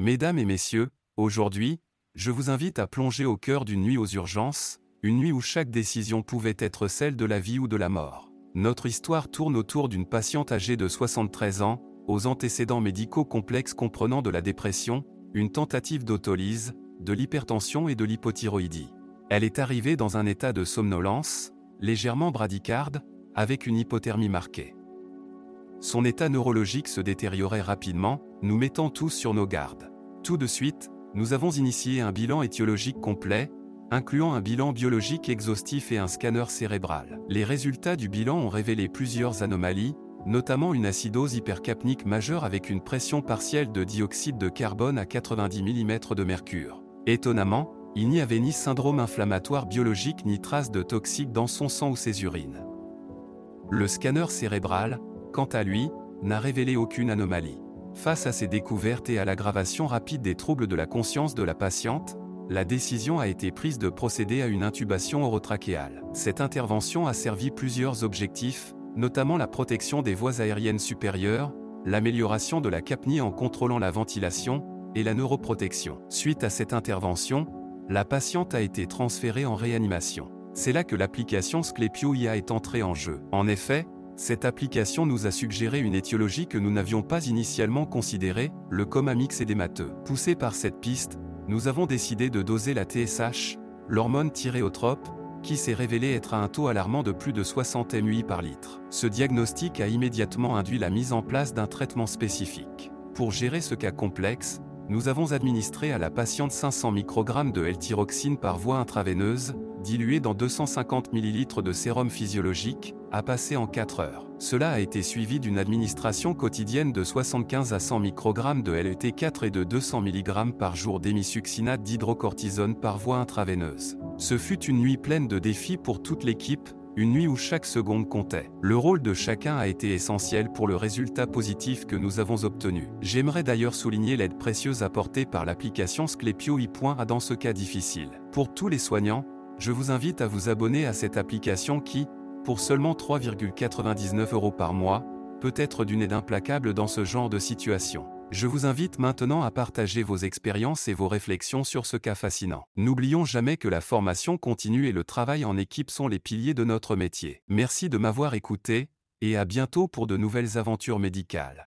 Mesdames et messieurs, aujourd'hui, je vous invite à plonger au cœur d'une nuit aux urgences, une nuit où chaque décision pouvait être celle de la vie ou de la mort. Notre histoire tourne autour d'une patiente âgée de 73 ans, aux antécédents médicaux complexes comprenant de la dépression, une tentative d'autolyse, de l'hypertension et de l'hypothyroïdie. Elle est arrivée dans un état de somnolence, légèrement bradycarde, avec une hypothermie marquée. Son état neurologique se détériorait rapidement, nous mettant tous sur nos gardes. Tout de suite, nous avons initié un bilan étiologique complet, incluant un bilan biologique exhaustif et un scanner cérébral. Les résultats du bilan ont révélé plusieurs anomalies, notamment une acidose hypercapnique majeure avec une pression partielle de dioxyde de carbone à 90 mm de mercure. Étonnamment, il n'y avait ni syndrome inflammatoire biologique ni trace de toxiques dans son sang ou ses urines. Le scanner cérébral, quant à lui, n'a révélé aucune anomalie. Face à ces découvertes et à l'aggravation rapide des troubles de la conscience de la patiente, la décision a été prise de procéder à une intubation orotrachéale. Cette intervention a servi plusieurs objectifs, notamment la protection des voies aériennes supérieures, l'amélioration de la capnie en contrôlant la ventilation, et la neuroprotection. Suite à cette intervention, la patiente a été transférée en réanimation. C'est là que l'application Sclepio IA est entrée en jeu. En effet, cette application nous a suggéré une étiologie que nous n'avions pas initialement considérée, le coma mix édémateux. Poussé par cette piste, nous avons décidé de doser la TSH, l'hormone thyréotrope, qui s'est révélée être à un taux alarmant de plus de 60 MUI par litre. Ce diagnostic a immédiatement induit la mise en place d'un traitement spécifique. Pour gérer ce cas complexe, nous avons administré à la patiente 500 microgrammes de L-tyroxine par voie intraveineuse, dilué dans 250 ml de sérum physiologique, à passer en 4 heures. Cela a été suivi d'une administration quotidienne de 75 à 100 microgrammes de LET4 et de 200 mg par jour d'émisuccinate d'hydrocortisone par voie intraveineuse. Ce fut une nuit pleine de défis pour toute l'équipe, une nuit où chaque seconde comptait. Le rôle de chacun a été essentiel pour le résultat positif que nous avons obtenu. J'aimerais d'ailleurs souligner l'aide précieuse apportée par l'application Sclepio I.A dans ce cas difficile. Pour tous les soignants, je vous invite à vous abonner à cette application qui, pour seulement 3,99 euros par mois, peut être d'une aide implacable dans ce genre de situation. Je vous invite maintenant à partager vos expériences et vos réflexions sur ce cas fascinant. N'oublions jamais que la formation continue et le travail en équipe sont les piliers de notre métier. Merci de m'avoir écouté, et à bientôt pour de nouvelles aventures médicales.